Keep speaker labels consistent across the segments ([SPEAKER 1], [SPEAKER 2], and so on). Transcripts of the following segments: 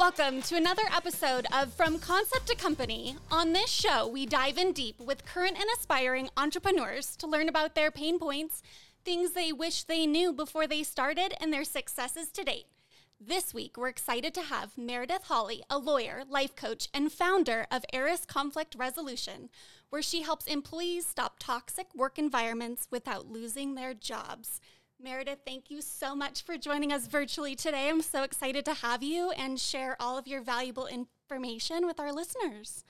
[SPEAKER 1] Welcome to another episode of From Concept to Company. On this show, we dive in deep with current and aspiring entrepreneurs to learn about their pain points, things they wish they knew before they started, and their successes to date. This week, we're excited to have Meredith Holley, a lawyer, life coach, and founder of Eris Conflict Resolution, where she helps employees stop toxic work environments without losing their jobs. Meredith, thank you so much for joining us virtually today. I'm so excited to have you and share all of your valuable information with our listeners.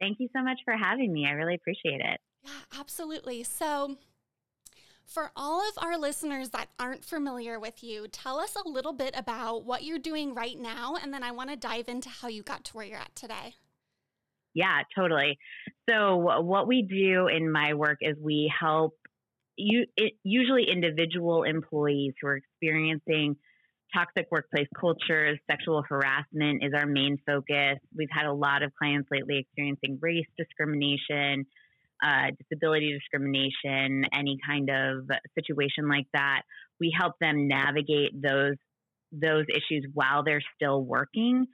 [SPEAKER 2] Thank you so much for having me. I really appreciate it.
[SPEAKER 1] Yeah, absolutely. So, for all of our listeners that aren't familiar with you, tell us a little bit about what you're doing right now, and then I want to dive into how you got to where you're at today.
[SPEAKER 2] Yeah, totally. So, what we do in my work is we help you, it, usually individual employees who are experiencing toxic workplace cultures, sexual harassment is our main focus. We've had a lot of clients lately experiencing race discrimination, uh, disability discrimination, any kind of situation like that. We help them navigate those those issues while they're still working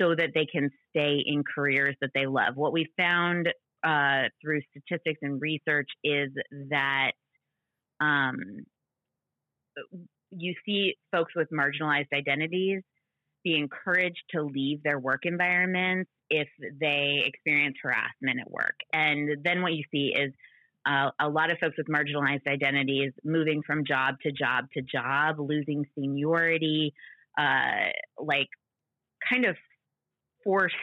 [SPEAKER 2] so that they can stay in careers that they love. What we found uh, through statistics and research is that um, you see folks with marginalized identities be encouraged to leave their work environments if they experience harassment at work. And then what you see is uh, a lot of folks with marginalized identities moving from job to job to job, losing seniority, uh, like kind of forced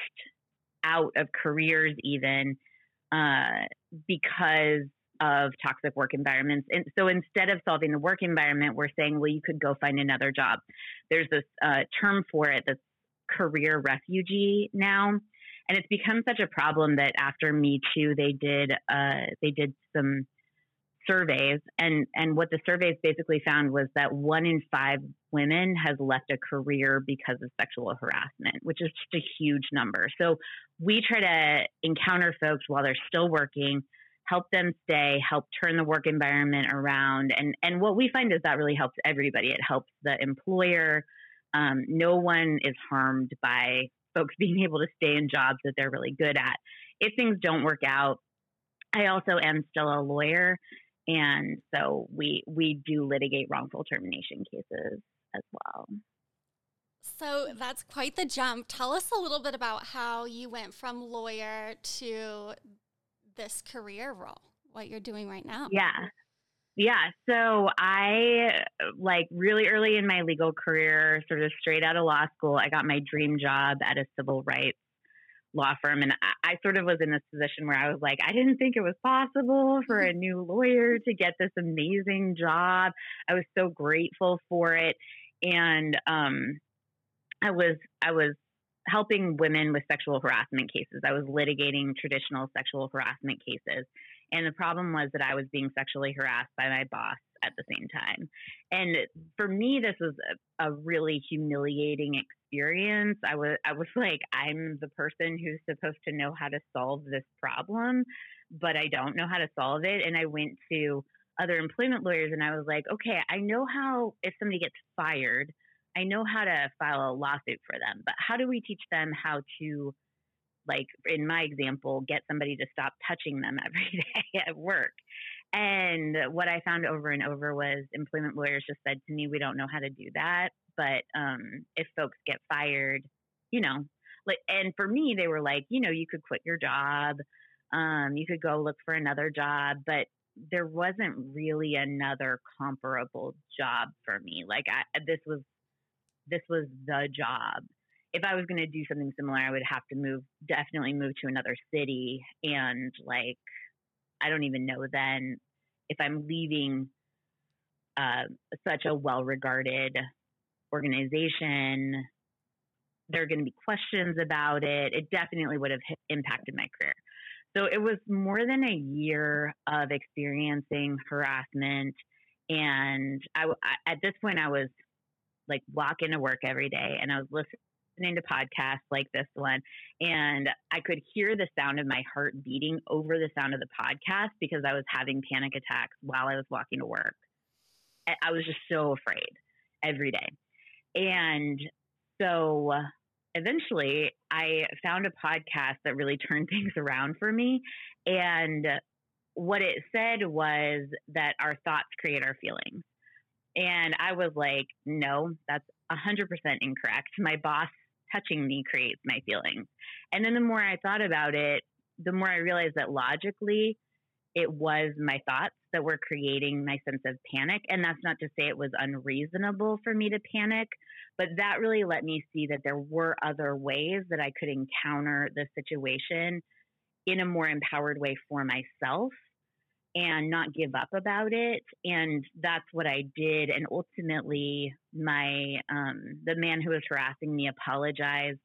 [SPEAKER 2] out of careers, even uh, because of toxic work environments. And so instead of solving the work environment, we're saying, well, you could go find another job. There's this uh, term for it that's career refugee now. And it's become such a problem that after Me Too, they did uh, they did some surveys, and and what the surveys basically found was that one in five women has left a career because of sexual harassment, which is just a huge number. So we try to encounter folks while they're still working, help them stay, help turn the work environment around. And, and what we find is that really helps everybody. It helps the employer. Um, no one is harmed by folks being able to stay in jobs that they're really good at. If things don't work out, I also am still a lawyer. And so we, we do litigate wrongful termination cases as well.
[SPEAKER 1] So that's quite the jump. Tell us a little bit about how you went from lawyer to this career role, what you're doing right now.
[SPEAKER 2] Yeah. Yeah. So I, like, really early in my legal career, sort of straight out of law school, I got my dream job at a civil rights law firm. And I, I sort of was in this position where I was like, I didn't think it was possible for a new lawyer to get this amazing job. I was so grateful for it. And, um, I was, I was helping women with sexual harassment cases. I was litigating traditional sexual harassment cases. And the problem was that I was being sexually harassed by my boss at the same time. And for me, this was a, a really humiliating experience. I was, I was like, I'm the person who's supposed to know how to solve this problem, but I don't know how to solve it. And I went to other employment lawyers and I was like, okay, I know how if somebody gets fired, I know how to file a lawsuit for them, but how do we teach them how to, like in my example, get somebody to stop touching them every day at work? And what I found over and over was employment lawyers just said to me, we don't know how to do that. But um, if folks get fired, you know, like, and for me, they were like, you know, you could quit your job, um, you could go look for another job, but there wasn't really another comparable job for me. Like, I, this was this was the job. If I was going to do something similar, I would have to move, definitely move to another city. And like, I don't even know then if I'm leaving uh, such a well regarded organization, there are going to be questions about it. It definitely would have impacted my career. So it was more than a year of experiencing harassment. And I, at this point, I was like walk into work every day and I was listening to podcasts like this one and I could hear the sound of my heart beating over the sound of the podcast because I was having panic attacks while I was walking to work. I was just so afraid every day. And so eventually I found a podcast that really turned things around for me. And what it said was that our thoughts create our feelings. And I was like, no, that's 100% incorrect. My boss touching me creates my feelings. And then the more I thought about it, the more I realized that logically, it was my thoughts that were creating my sense of panic. And that's not to say it was unreasonable for me to panic, but that really let me see that there were other ways that I could encounter the situation in a more empowered way for myself and not give up about it. And that's what I did. And ultimately, my um, the man who was harassing me apologized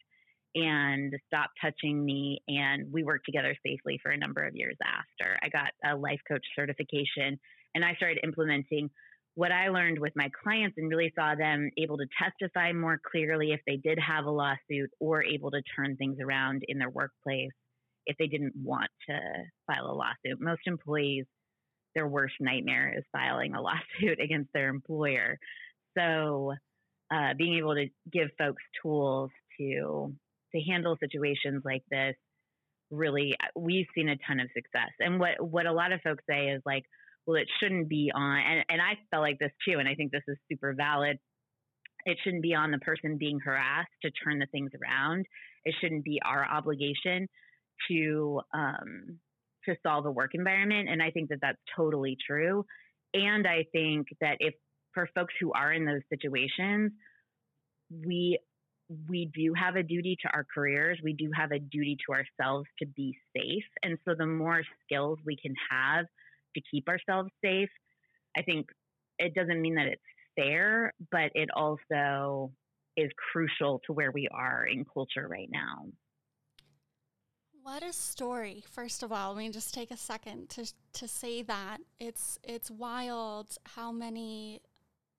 [SPEAKER 2] and stopped touching me. And we worked together safely for a number of years after. I got a life coach certification and I started implementing what I learned with my clients and really saw them able to testify more clearly if they did have a lawsuit or able to turn things around in their workplace if they didn't want to file a lawsuit. Most employees, their worst nightmare is filing a lawsuit against their employer. So, uh, being able to give folks tools to to handle situations like this really we've seen a ton of success. And what what a lot of folks say is like well it shouldn't be on and, and i felt like this too and i think this is super valid. It shouldn't be on the person being harassed to turn the things around. It shouldn't be our obligation to um, to solve a work environment and i think that that's totally true and i think that if for folks who are in those situations we we do have a duty to our careers. We do have a duty to ourselves to be safe. And so the more skills we can have to keep ourselves safe, I think it doesn't mean that it's fair, but it also is crucial to where we are in culture right now.
[SPEAKER 1] What a story! First of all, let me just take a second to to say that it's it's wild how many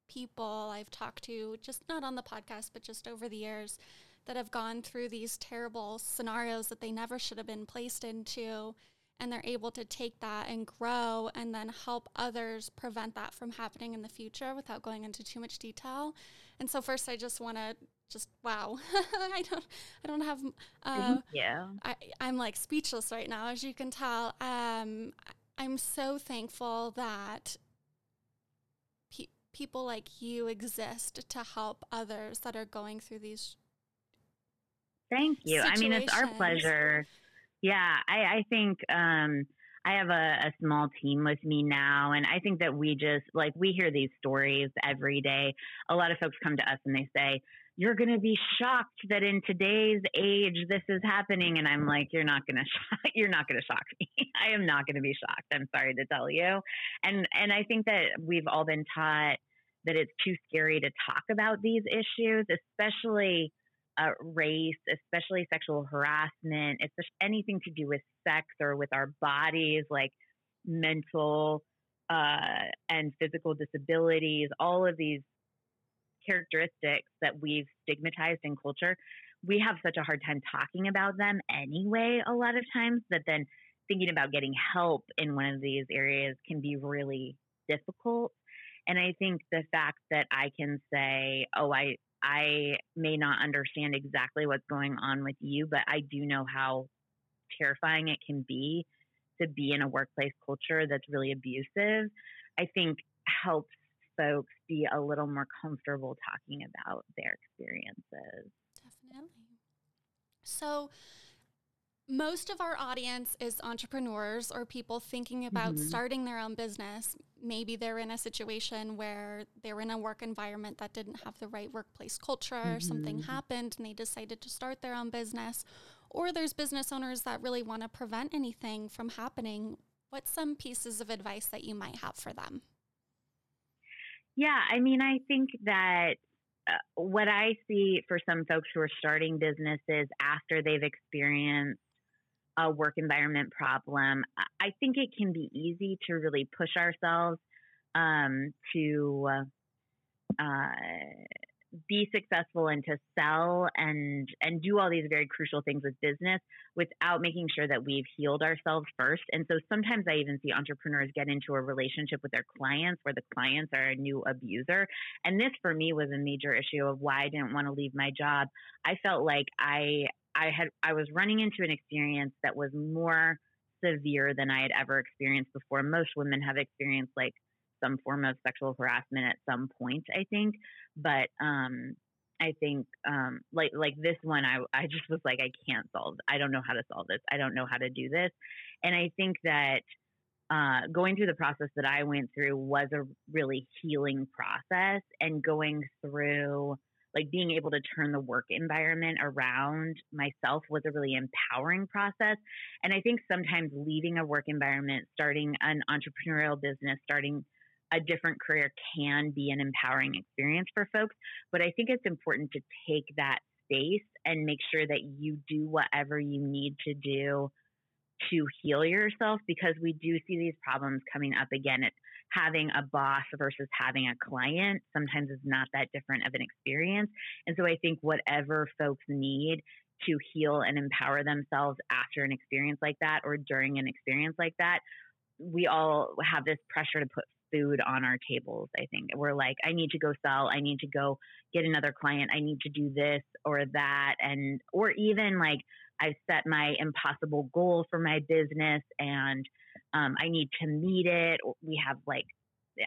[SPEAKER 1] people I've talked to, just not on the podcast, but just over the years, that have gone through these terrible scenarios that they never should have been placed into. And they're able to take that and grow and then help others prevent that from happening in the future without going into too much detail. And so, first, I just want to just wow. I don't i don't have uh,
[SPEAKER 2] yeah.
[SPEAKER 1] I, i'm like speechless right now as you can tell. Um i'm so thankful that people like you exist to help others that are going through these
[SPEAKER 2] thank you. Situations. i mean it's our pleasure. Yeah i, I think um, i have a, a, small team with me now and i think that we just like we hear these stories every day. A lot of folks come to us and they say you're going to be shocked that in today's age this is happening. And i'm like you're not going to shock you're not going to shock me. I am not going to be shocked. I'm sorry to tell you. And and i think that we've all been taught that it's too scary to talk about these issues especially uh, race especially sexual harassment especially anything to do with sex or with our bodies like mental uh, and physical disabilities. All of these characteristics that we've stigmatized in culture, we have such a hard time talking about them anyway, a lot of times, that then thinking about getting help in one of these areas can be really difficult. And I think the fact that I can say, oh, I, I may not understand exactly what's going on with you, but I do know how terrifying it can be to be in a workplace culture that's really abusive, I think helps folks be a little more comfortable talking about their experiences.
[SPEAKER 1] Definitely. So, most of our audience is entrepreneurs or people thinking about mm-hmm. starting their own business. Maybe they're in a situation where they're in a work environment that didn't have the right workplace culture, mm-hmm. something happened and they decided to start their own business. Or there's business owners that really want to prevent anything from happening. What's some pieces of advice that you might have for them?
[SPEAKER 2] Yeah, I mean, I think that uh, what I see for some folks who are starting businesses after they've experienced a work environment problem, I think it can be easy to really push ourselves um, to uh, be successful and to sell and and do all these very crucial things with business without making sure that we've healed ourselves first. And so sometimes i even see entrepreneurs get into a relationship with their clients where the clients are a new abuser. And this for me was a major issue of why i didn't want to leave my job. I felt like i i had i was running into an experience that was more severe than i had ever experienced before. Most women have experienced like some form of sexual harassment at some point, I think. But um, I think um, like like this one, I I just was like, I can't solve. I don't know how to solve this. I don't know how to do this. And I think that uh, going through the process that I went through was a really healing process, and going through like being able to turn the work environment around myself was a really empowering process. And I think sometimes leaving a work environment, starting an entrepreneurial business, starting a different career can be an empowering experience for folks. But I think it's important to take that space and make sure that you do whatever you need to do to heal yourself because we do see these problems coming up again. At having a boss versus having a client sometimes is not that different of an experience. And so I think whatever folks need to heal and empower themselves after an experience like that or during an experience like that, we all have this pressure to put food on our tables. I think we're like, I need to go sell, I need to go get another client, I need to do this or that, and or even like I've set my impossible goal for my business and um, I need to meet it. We have like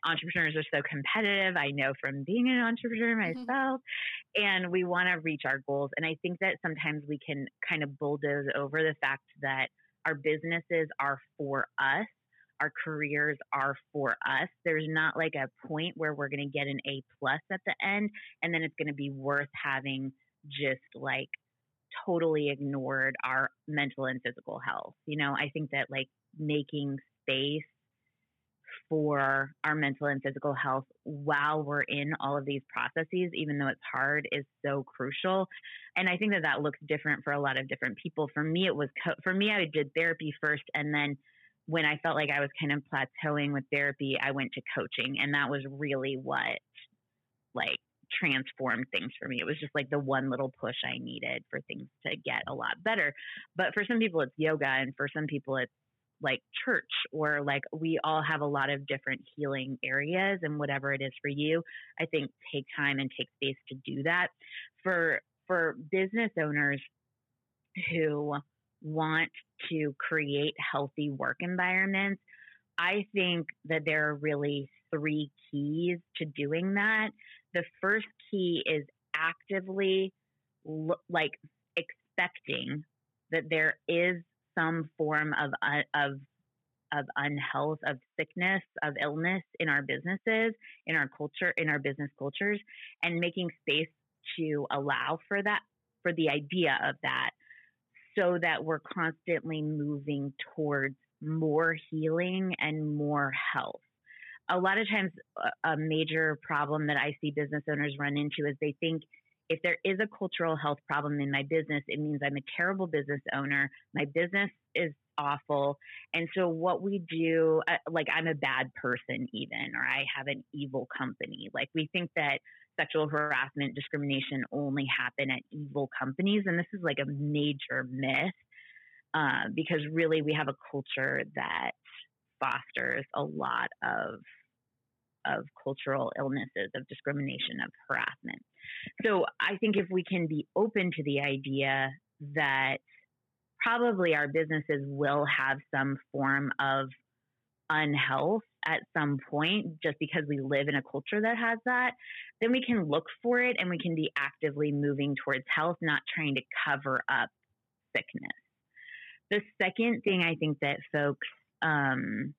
[SPEAKER 2] entrepreneurs are so competitive. I know from being an entrepreneur mm-hmm. myself, mm-hmm. and we want to reach our goals. And I think that sometimes we can kind of bulldoze over the fact that our businesses are for us our careers are for us. There's not like a point where we're going to get an A plus at the end and then it's going to be worth having just like totally ignored our mental and physical health. You know, I think that like making space for our mental and physical health while we're in all of these processes, even though it's hard, is so crucial. And I think that that looks different for a lot of different people. For me, it was co- for me, I did therapy first, and then when I felt like I was kind of plateauing with therapy, I went to coaching. And that was really what like transformed things for me. It was just like the one little push I needed for things to get a lot better. But for some people, it's yoga. And for some people, it's like church or like we all have a lot of different healing areas and whatever it is for you i think take time and take space to do that for for business owners who want to create healthy work environments, I think that there are really three keys to doing that. The first key is actively like expecting that there is some form of uh, of of unhealth, of sickness, of illness in our businesses, in our culture, in our business cultures, and making space to allow for that, for the idea of that so that we're constantly moving towards more healing and more health. A lot of times, a major problem that I see business owners run into is they think if there is a cultural health problem in my business, it means I'm a terrible business owner. My business is awful. And so, what we do, uh, like, I'm a bad person, even, or I have an evil company. Like, we think that sexual harassment, discrimination only happen at evil companies. And this is like a major myth uh, because really we have a culture that fosters a lot of of cultural illnesses, of discrimination, of harassment. So I think if we can be open to the idea that probably our businesses will have some form of unhealth at some point just because we live in a culture that has that, then we can look for it and we can be actively moving towards health, not trying to cover up sickness. The second thing I think that folks um,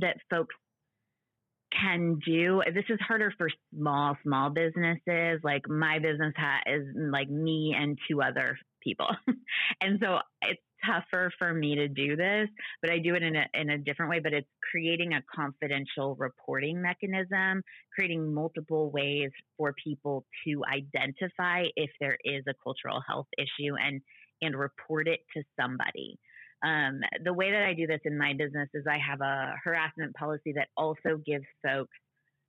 [SPEAKER 2] that folks can do this is harder for small small businesses like my business ha- is like me and two other people and so it's tougher for me to do this, but I do it in a, in a different way. But it's creating a confidential reporting mechanism, creating multiple ways for people to identify if there is a cultural health issue and and report it to somebody. Um, the way that I do this in my business is I have a harassment policy that also gives folks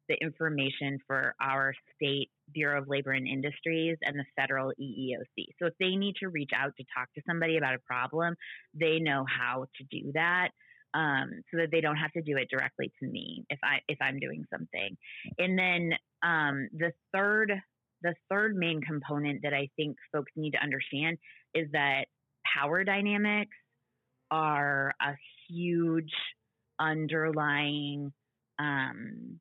[SPEAKER 2] the information for our state Bureau of Labor and Industries and the federal EEOC. So if they need to reach out to talk to somebody about a problem, they know how to do that. Um, so that they don't have to do it directly to me if I if I'm doing something. And then um, the third the third main component that I think folks need to understand is that power dynamics are a huge underlying um,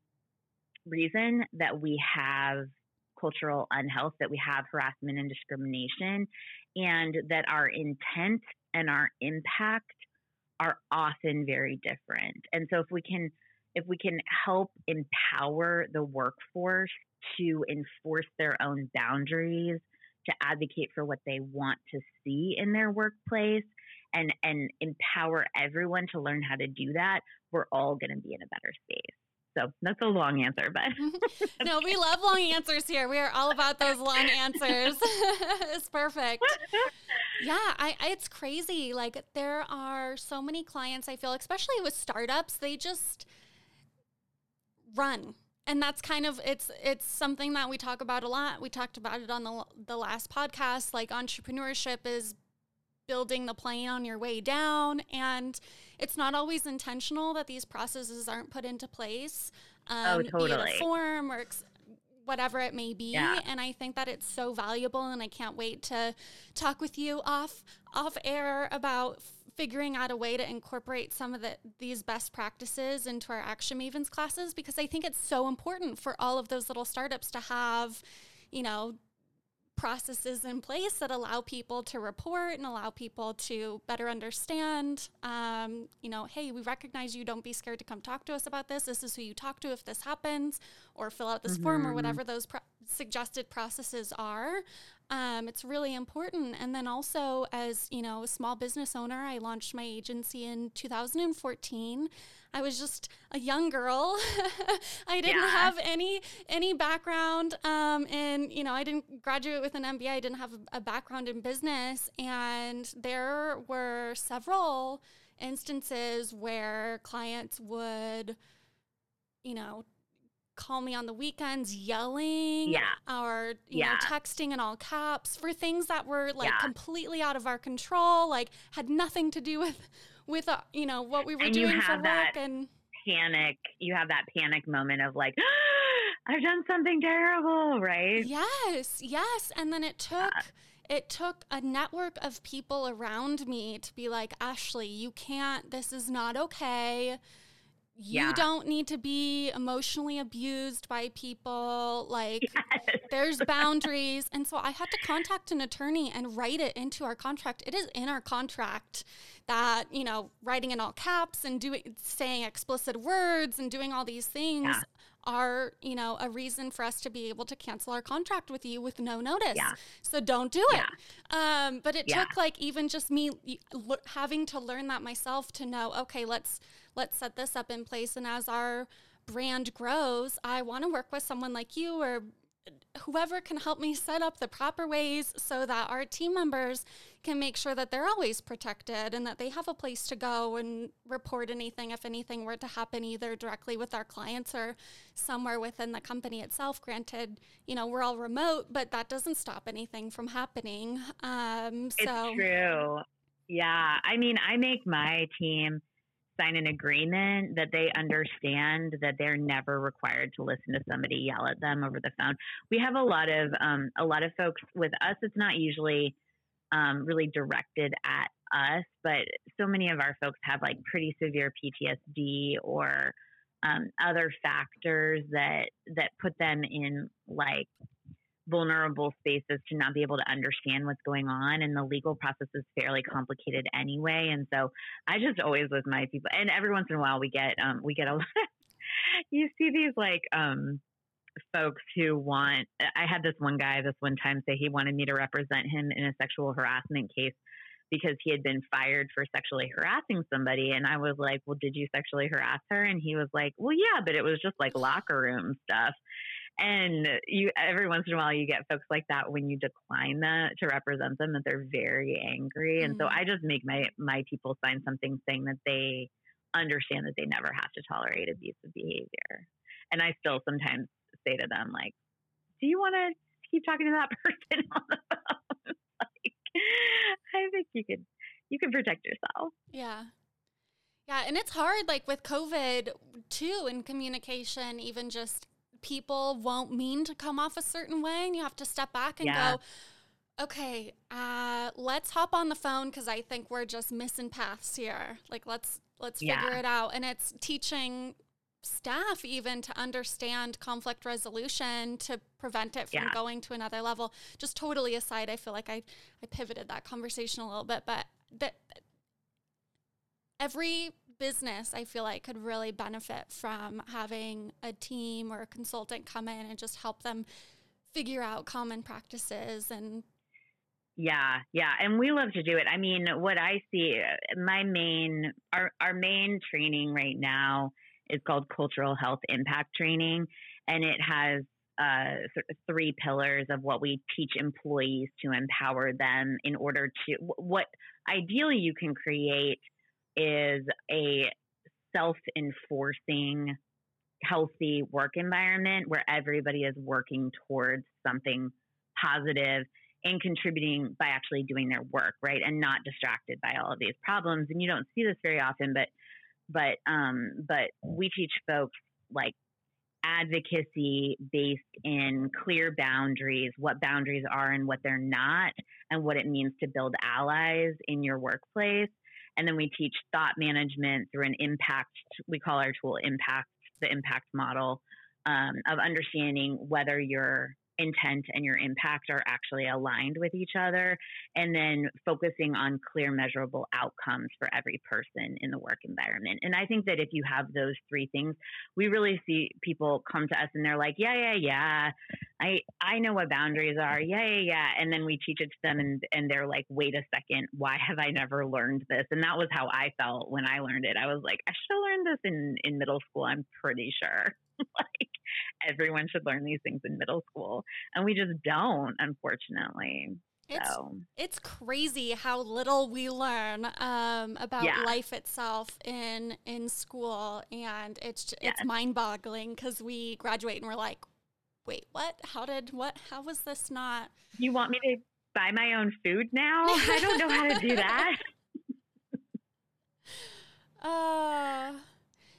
[SPEAKER 2] reason that we have cultural unhealth, that we have harassment and discrimination, and that our intent and our impact are often very different. And so if we can if we can help empower the workforce to enforce their own boundaries, to advocate for what they want to see in their workplace and and empower everyone to learn how to do that, we're all going to be in a better space. So that's a long answer, but
[SPEAKER 1] no, we love long answers here. We are all about those long answers. it's perfect. Yeah, I, I, it's crazy. Like there are so many clients I feel, especially with startups, they just run. And that's kind of it's it's something that we talk about a lot. We talked about it on the the last podcast. Like entrepreneurship is building the plane on your way down. And it's not always intentional that these processes aren't put into place.
[SPEAKER 2] Oh, um, oh, totally.
[SPEAKER 1] Be it a form or ex- whatever it may be. Yeah. And I think that it's so valuable. And I can't wait to talk with you off off air about figuring out a way to incorporate some of the, these best practices into our Action Mavens classes because I think it's so important for all of those little startups to have, you know, processes in place that allow people to report and allow people to better understand um, you know hey we recognize you don't be scared to come talk to us about this this is who you talk to if this happens or fill out this mm-hmm. form or mm-hmm. whatever those pro- suggested processes are um, it's really important. And then also, as you know, a small business owner, I launched my agency in 2014. I was just a young girl. I didn't yeah. have any any background, um, and you know, I didn't graduate with an MBA. I didn't have a, a background in business, and there were several instances where clients would, you know, call me on the weekends yelling
[SPEAKER 2] yeah.
[SPEAKER 1] or you yeah. know texting in all caps for things that were like yeah. completely out of our control like had nothing to do with with uh, you know what we were
[SPEAKER 2] and
[SPEAKER 1] doing for
[SPEAKER 2] work
[SPEAKER 1] and
[SPEAKER 2] panic you have that panic moment of like I've done something terrible right
[SPEAKER 1] yes yes and then it took it took a network of people around me to be like Ashley you can't this is not okay you yeah. don't need to be emotionally abused by people. Like, yes. there's boundaries. And so I had to contact an attorney and write it into our contract. It is in our contract that, you know, writing in all caps and doing, saying explicit words and doing all these things yeah. are, you know, a reason for us to be able to cancel our contract with you with no notice. Yeah. So don't do it. Um, but it took like even just me having to learn that myself to know, okay, let's, let's set this up in place. And as our brand grows, I want to work with someone like you or whoever can help me set up the proper ways so that our team members can make sure that they're always protected and that they have a place to go and report anything if anything were to happen either directly with our clients or somewhere within the company itself. Granted you know we're all remote but that doesn't stop anything from happening. Um,
[SPEAKER 2] so it's true. Yeah. I mean i make my team sign an agreement that they understand that they're never required to listen to somebody yell at them over the phone. We have a lot of um, a lot of folks with us. It's not usually um, really directed at us, but so many of our folks have like pretty severe PTSD or um, other factors that that put them in like vulnerable spaces to not be able to understand what's going on and the legal process is fairly complicated anyway. And so i just always with my people and every once in a while we get um we get a lot you see these like um folks who want i had this one guy this one time say he wanted me to represent him in a sexual harassment case because he had been fired for sexually harassing somebody. And i was like well did you sexually harass her? And he was like well yeah but it was just like locker room stuff and you every once in a while you get folks like that when you decline that to represent them that they're very angry mm-hmm. and so mm. i just make my my people sign something saying that they understand that they never have to tolerate abusive behavior And I still sometimes say to them, like, do you want to keep talking to that person on the phone? like, I think you could, you can protect yourself.
[SPEAKER 1] Yeah. Yeah. And it's hard, like with COVID too, in communication, even just people won't mean to come off a certain way and you have to step back and yeah. go, okay, uh, let's hop on the phone because I think we're just missing paths here. Like let's let's yeah. figure it out. And it's teaching staff even to understand conflict resolution to prevent it from yeah. going to another level. Just totally aside, I feel like I, I pivoted that conversation a little bit, but that every business I feel like could really benefit from having a team or a consultant come in and just help them figure out common practices and
[SPEAKER 2] yeah, yeah, and we love to do it. I mean, what I see, my main, our our main training right now is called Cultural Health Impact Training, and it has uh, sort of three pillars of what we teach employees to empower them in order to what ideally you can create is a self-enforcing healthy work environment where everybody is working towards something positive and contributing by actually doing their work, right? And not distracted by all of these problems. And you don't see this very often, but but um, but we teach folks like advocacy based in clear boundaries, what boundaries are and what they're not, and what it means to build allies in your workplace. And then we teach thought management through an impact, we call our tool impact, the impact model um, of understanding whether you're intent and your impact are actually aligned with each other and then focusing on clear measurable outcomes for every person in the work environment. And i think that if you have those three things we really see people come to us and they're like yeah yeah yeah. I i know what boundaries are. Yeah yeah yeah. And then we teach it to them and and they're like wait a second. Why have i never learned this? And that was how i felt when i learned it. I was like i should have learned this in in middle school i'm pretty sure like everyone should learn these things in middle school and we just don't unfortunately
[SPEAKER 1] it's, so. it's crazy how little we learn um, about yeah. life itself in in school, and it's yes. it's mind boggling because we graduate and we're like, wait, what? How did what? How was this not?
[SPEAKER 2] You want me to buy my own food now? I don't know how to do that.
[SPEAKER 1] uh,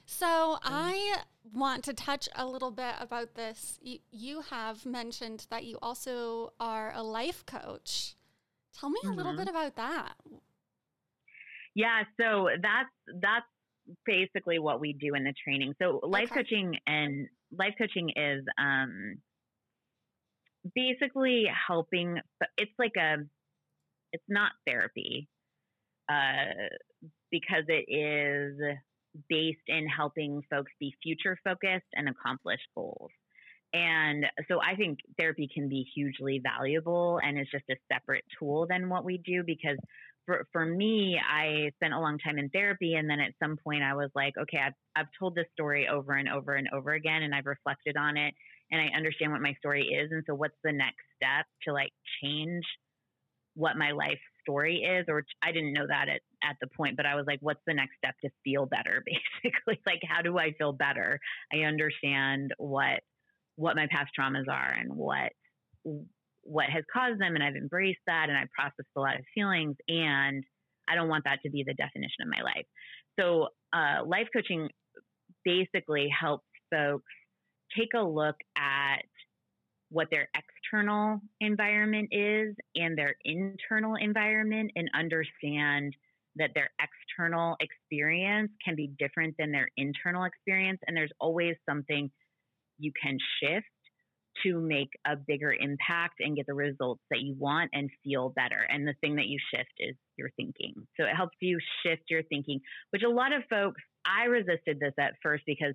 [SPEAKER 1] so I want to touch a little bit about this. You, you have mentioned that you also are a life coach. Tell me mm-hmm. a little mm-hmm. bit about that.
[SPEAKER 2] Yeah, so that's that's basically what we do in the training. So life okay. coaching and life coaching is um, basically helping. It's like a, it's not therapy, uh, because it is based in helping folks be future focused and accomplish goals. And so I think therapy can be hugely valuable and is just a separate tool than what we do because for, for me, I spent a long time in therapy. And then at some point I was like, okay, I've, I've told this story over and over and over again and I've reflected on it and I understand what my story is. And so what's the next step to like change what my life story is? Or I didn't know that at at the point, but I was like, what's the next step to feel better? Basically, like, how do I feel better? I understand what, what my past traumas are and what, what has caused them. And I've embraced that and I processed a lot of feelings and I don't want that to be the definition of my life. So, uh, life coaching basically helps folks take a look at what their external environment is and their internal environment and understand that their external experience can be different than their internal experience. And there's always something you can shift to make a bigger impact and get the results that you want and feel better. And the thing that you shift is your thinking. So it helps you shift your thinking, which a lot of folks, I resisted this at first because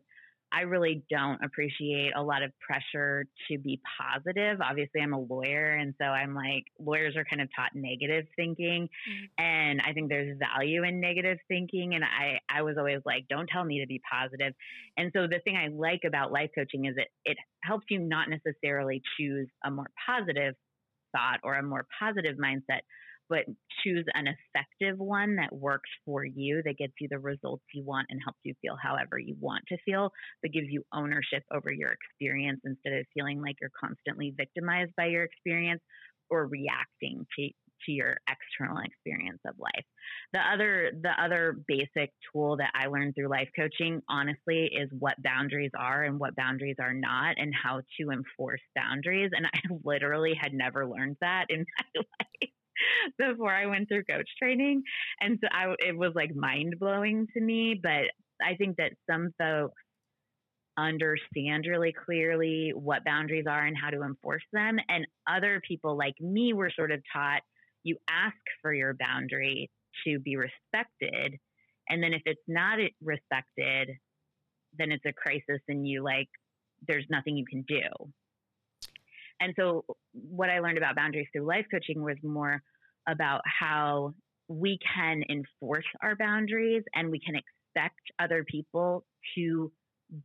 [SPEAKER 2] I really don't appreciate a lot of pressure to be positive. Obviously, I'm a lawyer, and so I'm like, lawyers are kind of taught negative thinking. Mm-hmm. And I think there's value in negative thinking. And I, I was always like, don't tell me to be positive. And so the thing I like about life coaching is it, it helps you not necessarily choose a more positive thought or a more positive mindset, but choose an effective one that works for you, that gets you the results you want and helps you feel however you want to feel, but gives you ownership over your experience instead of feeling like you're constantly victimized by your experience or reacting to, to your external experience of life. The other the other basic tool that I learned through life coaching honestly is what boundaries are and what boundaries are not and how to enforce boundaries and I literally had never learned that in my life before I went through coach training and so I it was like mind-blowing to me but I think that some folks understand really clearly what boundaries are and how to enforce them and other people like me were sort of taught you ask for your boundary to be respected. And then if it's not respected, then it's a crisis and you like, there's nothing you can do. And so what I learned about boundaries through life coaching was more about how we can enforce our boundaries and we can expect other people to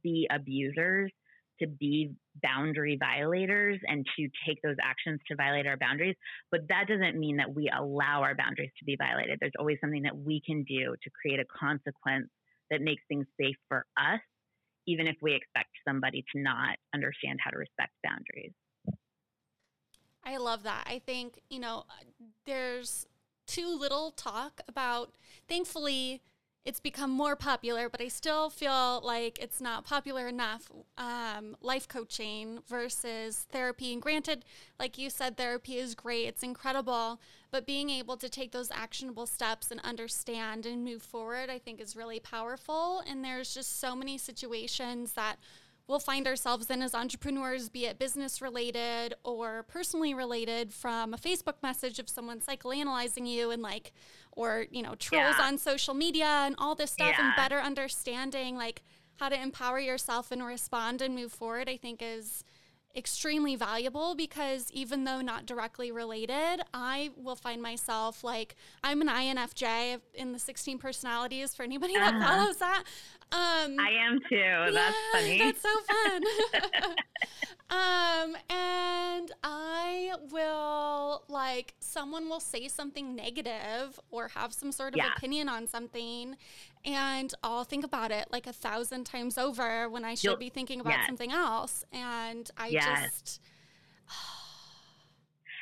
[SPEAKER 2] be abusers to be boundary violators and to take those actions to violate our boundaries. But that doesn't mean that we allow our boundaries to be violated. There's always something that we can do to create a consequence that makes things safe for us, even if we expect somebody to not understand how to respect boundaries.
[SPEAKER 1] I love that. I think, you know, there's too little talk about, thankfully, it's become more popular, but I still feel like it's not popular enough. Um, life coaching versus therapy. And granted, like you said, therapy is great, it's incredible, but being able to take those actionable steps and understand and move forward, I think is really powerful. And there's just so many situations that we'll find ourselves in as entrepreneurs, be it business related or personally related, from a Facebook message of someone psychoanalyzing you and like, or, you know, trolls yeah. on social media and all this stuff, yeah. and better understanding like how to empower yourself and respond and move forward, I think is extremely valuable because even though not directly related, I will find myself like I'm an INFJ in the 16 personalities for anybody that uh-huh. follows that.
[SPEAKER 2] Um, I am too. Yeah, that's funny.
[SPEAKER 1] That's so fun. um, and I will like someone will say something negative or have some sort of yeah. opinion on something, and I'll think about it like a thousand times over when I should You'll, be thinking about yes. something else. And I yes. just.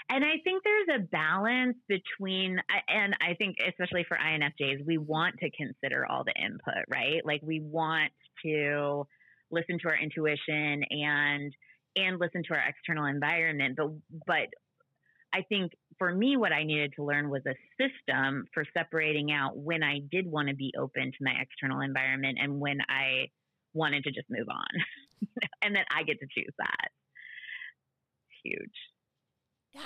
[SPEAKER 2] And I think there's a balance between, and I think especially for INFJs, we want to consider all the input, right? Like we want to listen to our intuition and and listen to our external environment. But but I think for me, what I needed to learn was a system for separating out when I did want to be open to my external environment and when I wanted to just move on, and then I get to choose that. Huge.
[SPEAKER 1] Yeah.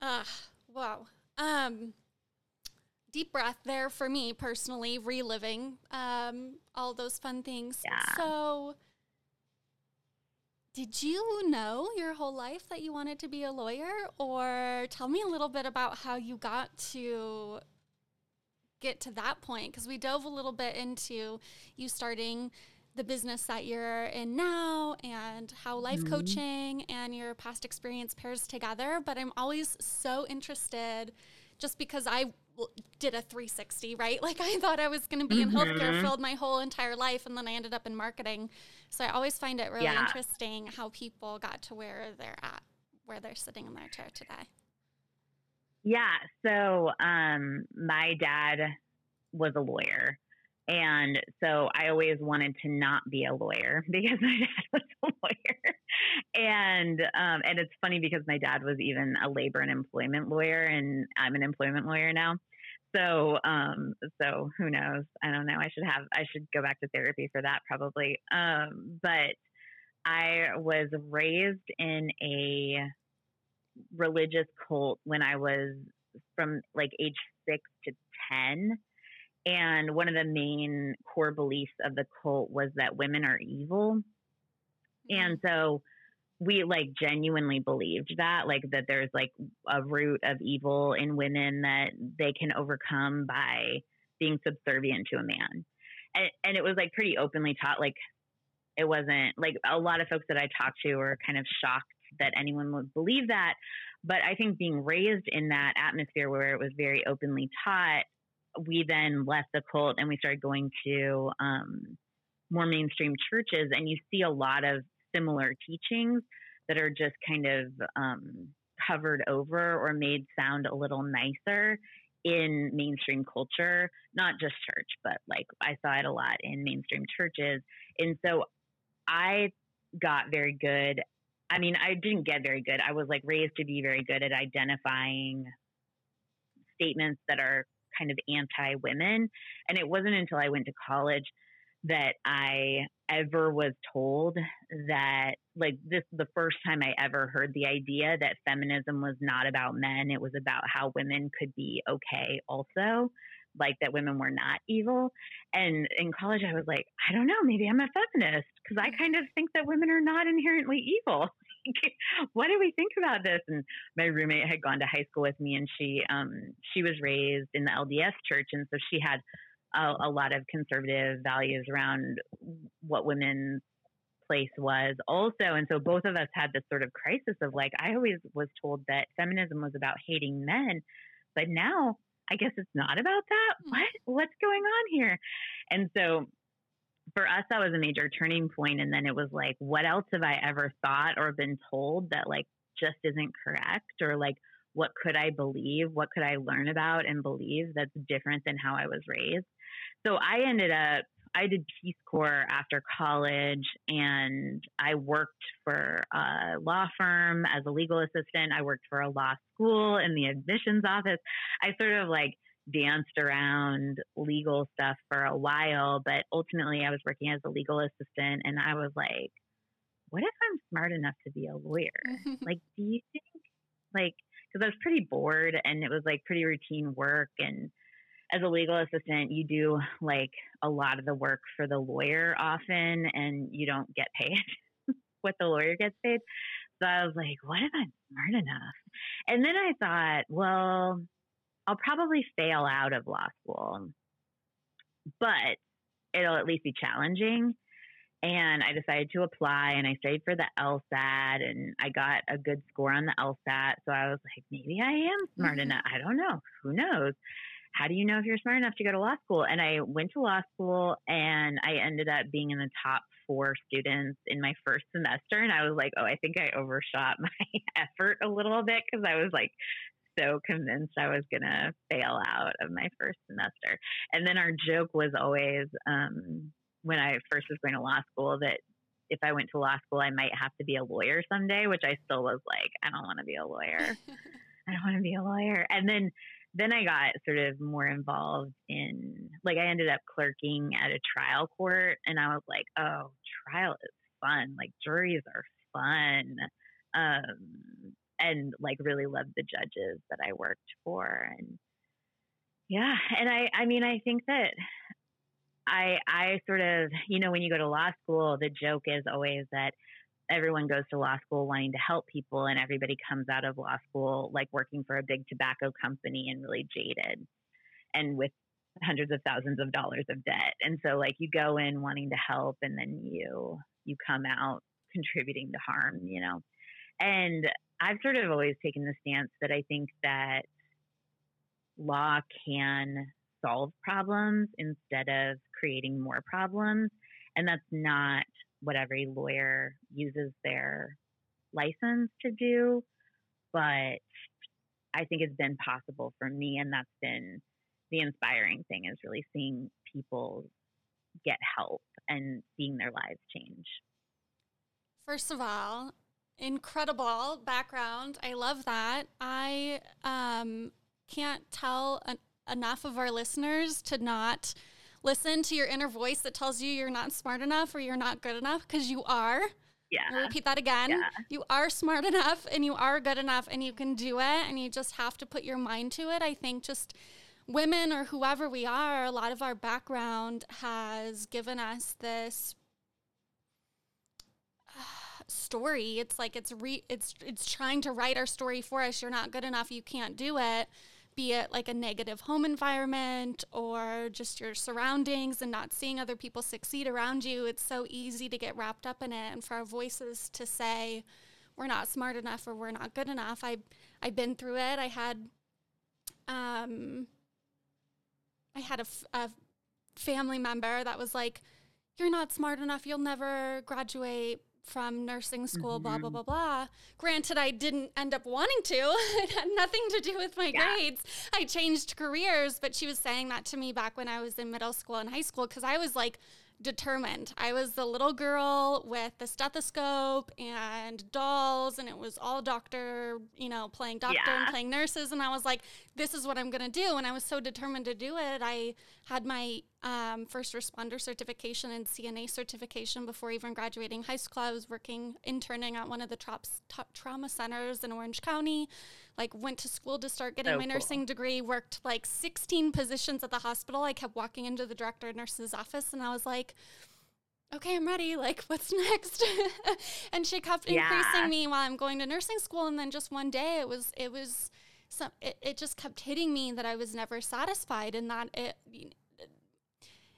[SPEAKER 1] Uh, wow. Um, deep breath there for me personally, reliving um, all those fun things.
[SPEAKER 2] Yeah.
[SPEAKER 1] So, did you know your whole life that you wanted to be a lawyer? Or tell me a little bit about how you got to get to that point because we dove a little bit into you starting the business that you're in now and how life mm-hmm. coaching and your past experience pairs together. But I'm always so interested just because I did a 360, right? Like I thought I was going to be mm-hmm. in healthcare filled my whole entire life and then I ended up in marketing. So I always find it really yeah. interesting how people got to where they're at, where they're sitting in their chair today.
[SPEAKER 2] Yeah. So um, my dad was a lawyer. And so I always wanted to not be a lawyer because my dad was a lawyer. and um, and it's funny because my dad was even a labor and employment lawyer, and I'm an employment lawyer now. So um, so who knows? I don't know. I should have I should go back to therapy for that probably. Um, but I was raised in a religious cult when I was from like age six to ten and one of the main core beliefs of the cult was that women are evil. And so we like genuinely believed that, like that there's like a root of evil in women that they can overcome by being subservient to a man. And, and it was like pretty openly taught, like it wasn't like a lot of folks that I talked to were kind of shocked that anyone would believe that. But I think being raised in that atmosphere where it was very openly taught, we then left the cult and we started going to um, more mainstream churches, and you see a lot of similar teachings that are just kind of um, covered over or made sound a little nicer in mainstream culture, not just church, but like I saw it a lot in mainstream churches. And so I got very good. I mean, I didn't get very good. I was like raised to be very good at identifying statements that are kind of anti women. And it wasn't until I went to college that I ever was told that like this is the first time I ever heard the idea that feminism was not about men it was about how women could be okay also like that women were not evil. And in college I was like I don't know maybe I'm a feminist because I mm. kind of think that women are not inherently evil what do we think about this and my roommate had gone to high school with me and she um she was raised in the LDS church and so she had a, a lot of conservative values around what women's place was also. And so both of us had this sort of crisis of like, I always was told that feminism was about hating men, but now I guess it's not about that. Hmm. What? What's going on here? And so for us, that was a major turning. And then it was like, what else have I ever thought or been told that like just isn't correct? Or like, what could I believe? What could I learn about and believe that's different than how I was raised? So I ended up, I did Peace Corps after college and I worked for a law firm as a legal assistant. I worked for a law school in the admissions office. I sort of like danced around legal stuff for a while, but ultimately I was working as a legal assistant and I was like, what if I'm smart enough to be a lawyer? like, do you think, like, because I was pretty bored and it was like pretty routine work and as a legal assistant, you do like a lot of the work for the lawyer often, and you don't get paid what the lawyer gets paid. So I was like, what if I'm smart enough? And then I thought, well, I'll probably fail out of law school, but it'll at least be challenging. And I decided to apply and I studied for the LSAT and I got a good score on the LSAT. So I was like, maybe I am smart mm-hmm. enough. I don't know. Who knows? how do you know if you're smart enough to go to law school? And I went to law school and I ended up being in the top four students in my first semester. And I was like, oh, I think I overshot my effort a little bit because I was like so convinced I was going to fail out of my first semester. And then our joke was always um, when I first was going to law school that if I went to law school, I might have to be a lawyer someday, which I still was like, I don't want to be a lawyer. I don't want to be a lawyer. And then then I got sort of more involved in, like, I ended up clerking at a trial court, and I was like, oh, trial is fun. Like, juries are fun. Um, and like really loved the judges that I worked for. And yeah, and I, I mean, I think that I, I sort of, you know, when you go to law school, the joke is always that everyone goes to law school wanting to help people and everybody comes out of law school like working for a big tobacco company and really jaded and with hundreds of thousands of dollars of debt and so like you go in wanting to help and then you you come out contributing to harm you know and i've sort of always taken the stance that i think that law can solve problems instead of creating more problems and that's not what every lawyer uses their license to do, but I think it's been possible for me, and that's been the inspiring thing is really seeing people get help and seeing their lives change.
[SPEAKER 1] First of all, incredible background. I love that. I um, can't tell an- enough of our listeners to not listen to your inner voice that tells you you're not smart enough or you're not good enough because you are.
[SPEAKER 2] Yeah.
[SPEAKER 1] I'll repeat that again. Yeah. You are smart enough and you are good enough and you can do it and you just have to put your mind to it. I think just women or whoever we are, a lot of our background has given us this story. It's like it's re it's it's trying to write our story for us. You're not good enough. You can't do it be it like a negative home environment or just your surroundings and not seeing other people succeed around you, it's so easy to get wrapped up in it. And for our voices to say, we're not smart enough or we're not good enough. I I've been through it. I had um I had a, f- a family member that was like, "You're not smart enough. You'll never graduate." From nursing school, mm-hmm. blah, blah, blah, blah. Granted, I didn't end up wanting to. it had nothing to do with my yeah. grades. I changed careers, but she was saying that to me back when I was in middle school and high school because I was like, determined. I was the little girl with the stethoscope and dolls, and it was all doctor, you know, playing doctor yeah. and playing nurses. And I was like, this is what I'm going to do. And I was so determined to do it. I had my um, first responder certification and CNA certification before even graduating high school. I was working, interning at one of the top, top trauma centers in Orange County. Like, went to school to start getting oh, my cool. nursing degree, worked like 16 positions at the hospital. I kept walking into the director of nurse's office, and I was like, okay, I'm ready. Like, what's next? and she kept yeah. increasing me while I'm going to nursing school. And then just one day, it was, it was, some, it, it just kept hitting me that I was never satisfied and that it,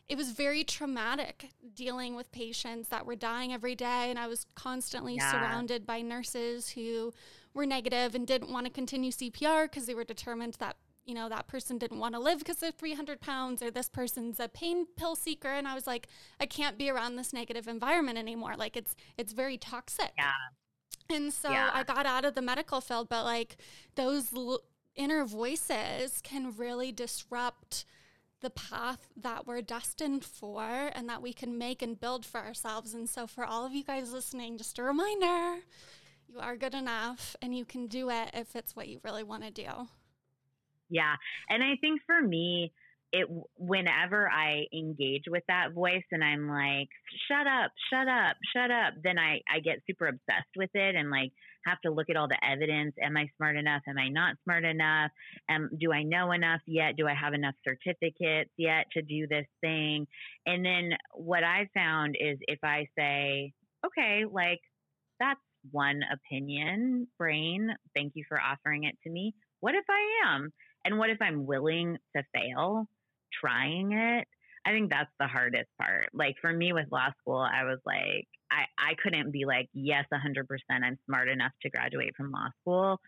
[SPEAKER 1] it was very traumatic dealing with patients that were dying every day. And I was constantly yeah. surrounded by nurses who were negative and didn't want to continue CPR because they were determined that, you know, that person didn't want to live because they're 300 pounds or this person's a pain pill seeker. And I was like, I can't be around this negative environment anymore. Like it's, it's very toxic.
[SPEAKER 2] Yeah.
[SPEAKER 1] And so yeah. I got out of the medical field, but like those l- inner voices can really disrupt the path that we're destined for and that we can make and build for ourselves. And so, for all of you guys listening, just a reminder you are good enough and you can do it if it's what you really want to do.
[SPEAKER 2] Yeah. And I think for me, it whenever I engage with that voice and I'm like, shut up, shut up, shut up, then I, I get super obsessed with it and like have to look at all the evidence. Am I smart enough? Am I not smart enough? Um, do I know enough yet? Do I have enough certificates yet to do this thing? And then what I found is if I say, okay, like that's one opinion, brain, thank you for offering it to me. What if I am? And what if I'm willing to fail? trying it. I think that's the hardest part. Like for me with law school, I was like, I, I couldn't be like, yes, 100%, I'm smart enough to graduate from law school.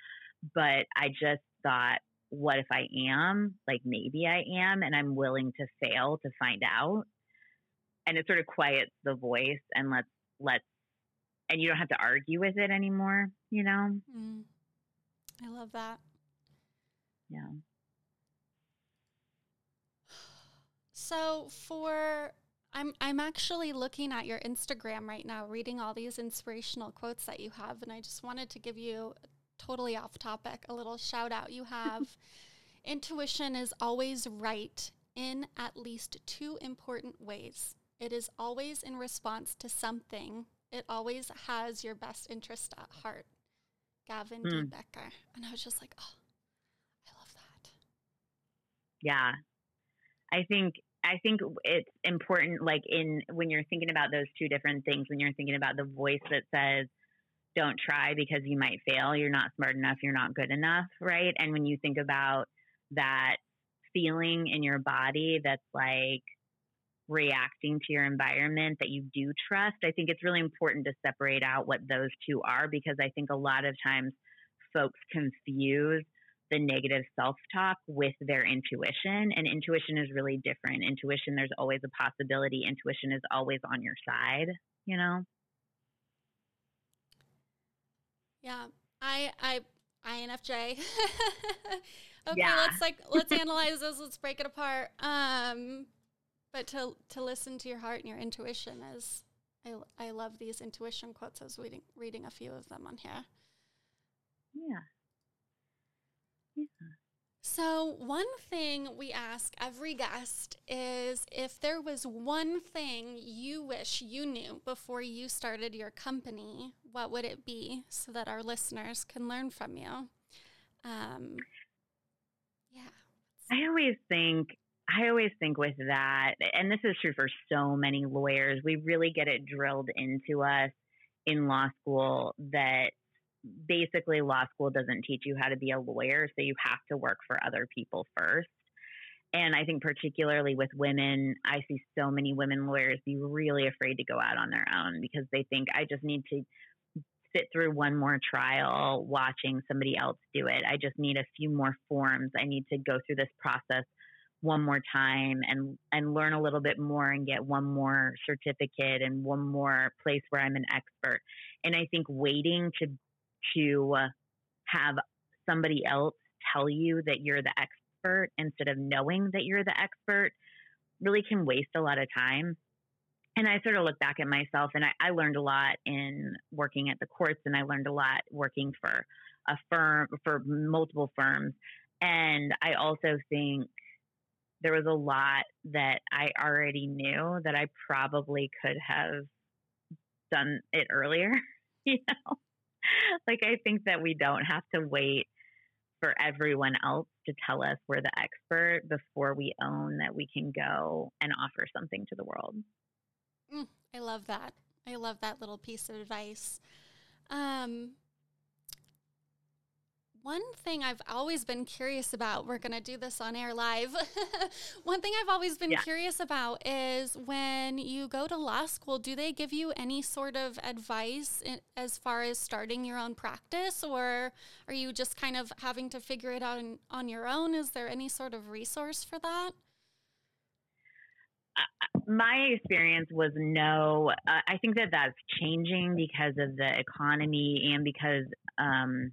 [SPEAKER 2] But I just thought, what if I am? Like maybe I am, and I'm willing to fail to find out. And it sort of quiets the voice and let's, let's, and you don't have to argue with it anymore, you know? Mm.
[SPEAKER 1] I love that.
[SPEAKER 2] Yeah.
[SPEAKER 1] So for I'm I'm actually looking at your Instagram right now, reading all these inspirational quotes that you have, and I just wanted to give you totally off topic a little shout out. You have intuition is always right in at least two important ways. It is always in response to something. It always has your best interest at heart. Gavin mm. de Becker. And I was just like, oh, I love that.
[SPEAKER 2] Yeah. I think I think it's important, like in when you're thinking about those two different things, when you're thinking about the voice that says, don't try because you might fail, you're not smart enough, you're not good enough, right? And when you think about that feeling in your body that's like reacting to your environment that you do trust, I think it's really important to separate out what those two are because I think a lot of times folks confuse the negative self talk with their intuition. And intuition is really different. Intuition, there's always a possibility. Intuition is always on your side, you know?
[SPEAKER 1] Yeah. I, I, INFJ. okay, yeah. let's like let's analyze this. Let's break it apart. Um, but to to listen to your heart and your intuition is, I I love these intuition quotes. I was reading reading a few of them on here.
[SPEAKER 2] Yeah. Yeah.
[SPEAKER 1] So, one thing we ask every guest is if there was one thing you wish you knew before you started your company, what would it be so that our listeners can learn from you? Um, yeah.
[SPEAKER 2] I always think I always think with that, and this is true for so many lawyers, we really get it drilled into us in law school that basically law school doesn't teach you how to be a lawyer, so you have to work for other people first. And I think particularly with women, I see so many women lawyers be really afraid to go out on their own because they think I just need to sit through one more trial watching somebody else do it. I just need a few more forms. I need to go through this process one more time and and learn a little bit more and get one more certificate and one more place where I'm an expert. And I think waiting to to uh, have somebody else tell you that you're the expert instead of knowing that you're the expert really can waste a lot of time. And I sort of look back at myself and I, I learned a lot in working at the courts and I learned a lot working for a firm, for multiple firms. And I also think there was a lot that I already knew that I probably could have done it earlier, you know? like I think that we don't have to wait for everyone else to tell us we're the expert before we own that we can go and offer something to the world.
[SPEAKER 1] Mm, I love that. I love that little piece of advice. Um, one thing I've always been curious about, we're going to do this on air live. One thing I've always been yeah. curious about is when you go to law school, do they give you any sort of advice in, as far as starting your own practice, or are you just kind of having to figure it out in, on your own? Is there any sort of resource for that?
[SPEAKER 2] my experience was no. Uh, I think that that's changing because of the economy and because um,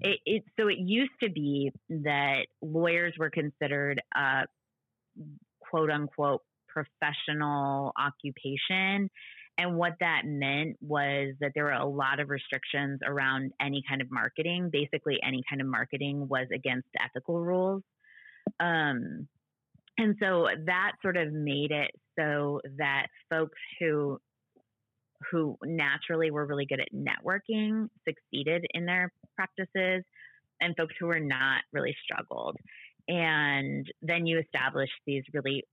[SPEAKER 2] it, it, so it used to be that lawyers were considered a quote unquote professional occupation. And what that meant was that there were a lot of restrictions around any kind of marketing. Basically, any kind of marketing was against ethical rules. Um, and so that sort of made it so that folks who who naturally were really good at networking succeeded in their practices and folks who were not really struggled. And then you establish these really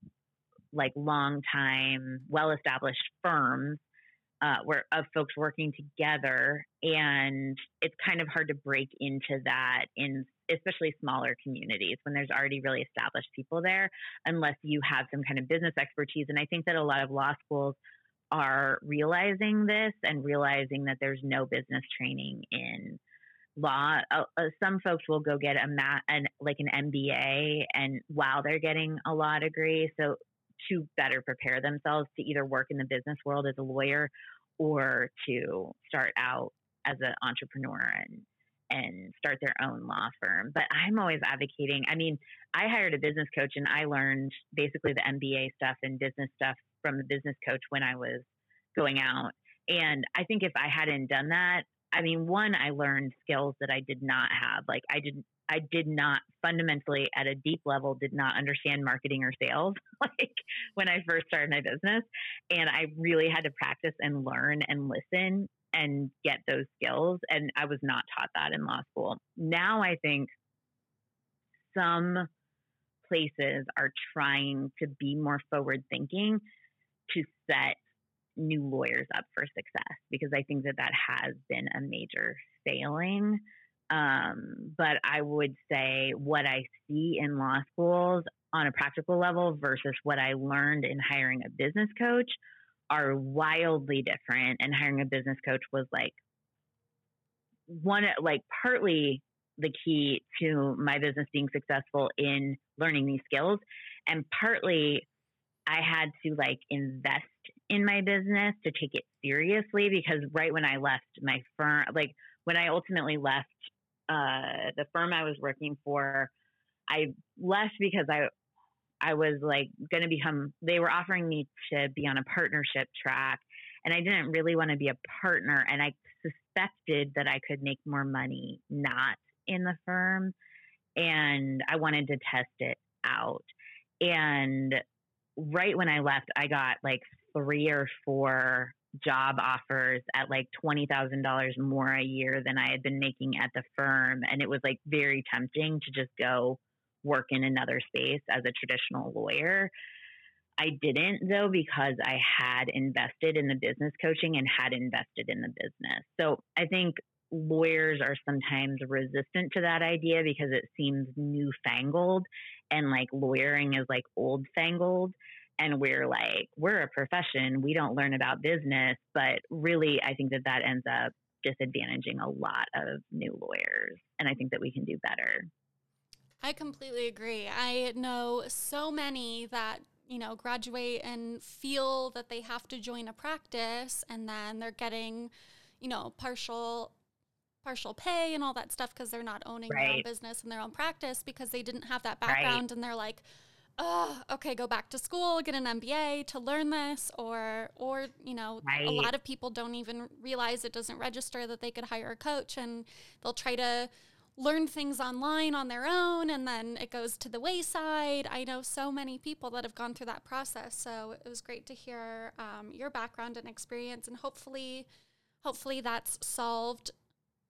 [SPEAKER 2] like long time, well established firms uh, where of folks working together, and it's kind of hard to break into that in especially smaller communities when there's already really established people there, unless you have some kind of business expertise. And I think that a lot of law schools are realizing this and realizing that there's no business training in law. Uh, uh, some folks will go get a mat and like an MBA, and while they're getting a law degree, so to better prepare themselves to either work in the business world as a lawyer or to start out as an entrepreneur and and start their own law firm. But I'm always advocating. I mean, I hired a business coach and I learned basically the MBA stuff and business stuff from the business coach when I was going out. And I think if I hadn't done that, I mean, one, I learned skills that I did not have. Like I didn't, I did not fundamentally at a deep level did not understand marketing or sales like when I first started my business. And I really had to practice and learn and listen and get those skills. And I was not taught that in law school. Now I think some places are trying to be more forward thinking to set new lawyers up for success because I think that that has been a major failing. Um, but I would say what I see in law schools on a practical level versus what I learned in hiring a business coach are wildly different. And hiring a business coach was like one, like partly the key to my business being successful in learning these skills, and partly I had to like invest in my business to take it seriously because right when I left my firm, like when I ultimately left uh, the firm I was working for, I left because I I was like going to become. They were offering me to be on a partnership track, and I didn't really want to be a partner. And I suspected that I could make more money not in the firm, and I wanted to test it out. And right when I left, I got like three or four job offers at like $20,000 more a year than I had been making at the firm. And it was like very tempting to just go work in another space as a traditional lawyer. I didn't though because I had invested in the business coaching and had invested in the business. So I think lawyers are sometimes resistant to that idea because it seems newfangled and like lawyering is like old fangled and we're like we're a profession we don't learn about business but really i think that that ends up disadvantaging a lot of new lawyers. And I think that we can do better.
[SPEAKER 1] I completely agree. I know so many that you know graduate and feel that they have to join a practice and then they're getting you know partial partial pay and all that stuff because they're not owning right. their own business and their own practice because they didn't have that background right. and they're like oh okay go back to school get an mba to learn this or or you know right. a lot of people don't even realize it doesn't register that they could hire a coach and they'll try to learn things online on their own and then it goes to the wayside. I know so many people that have gone through that process. So it was great to hear um, your background and experience and hopefully hopefully that's solved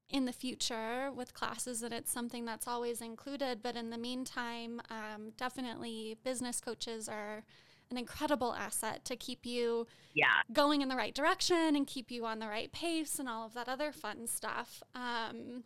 [SPEAKER 1] in the future with classes and it's something that's always included. But in the meantime, um, definitely business coaches are an incredible asset to keep you
[SPEAKER 2] yeah.
[SPEAKER 1] going in the right direction and keep you on the right pace and all of that other fun stuff. Um,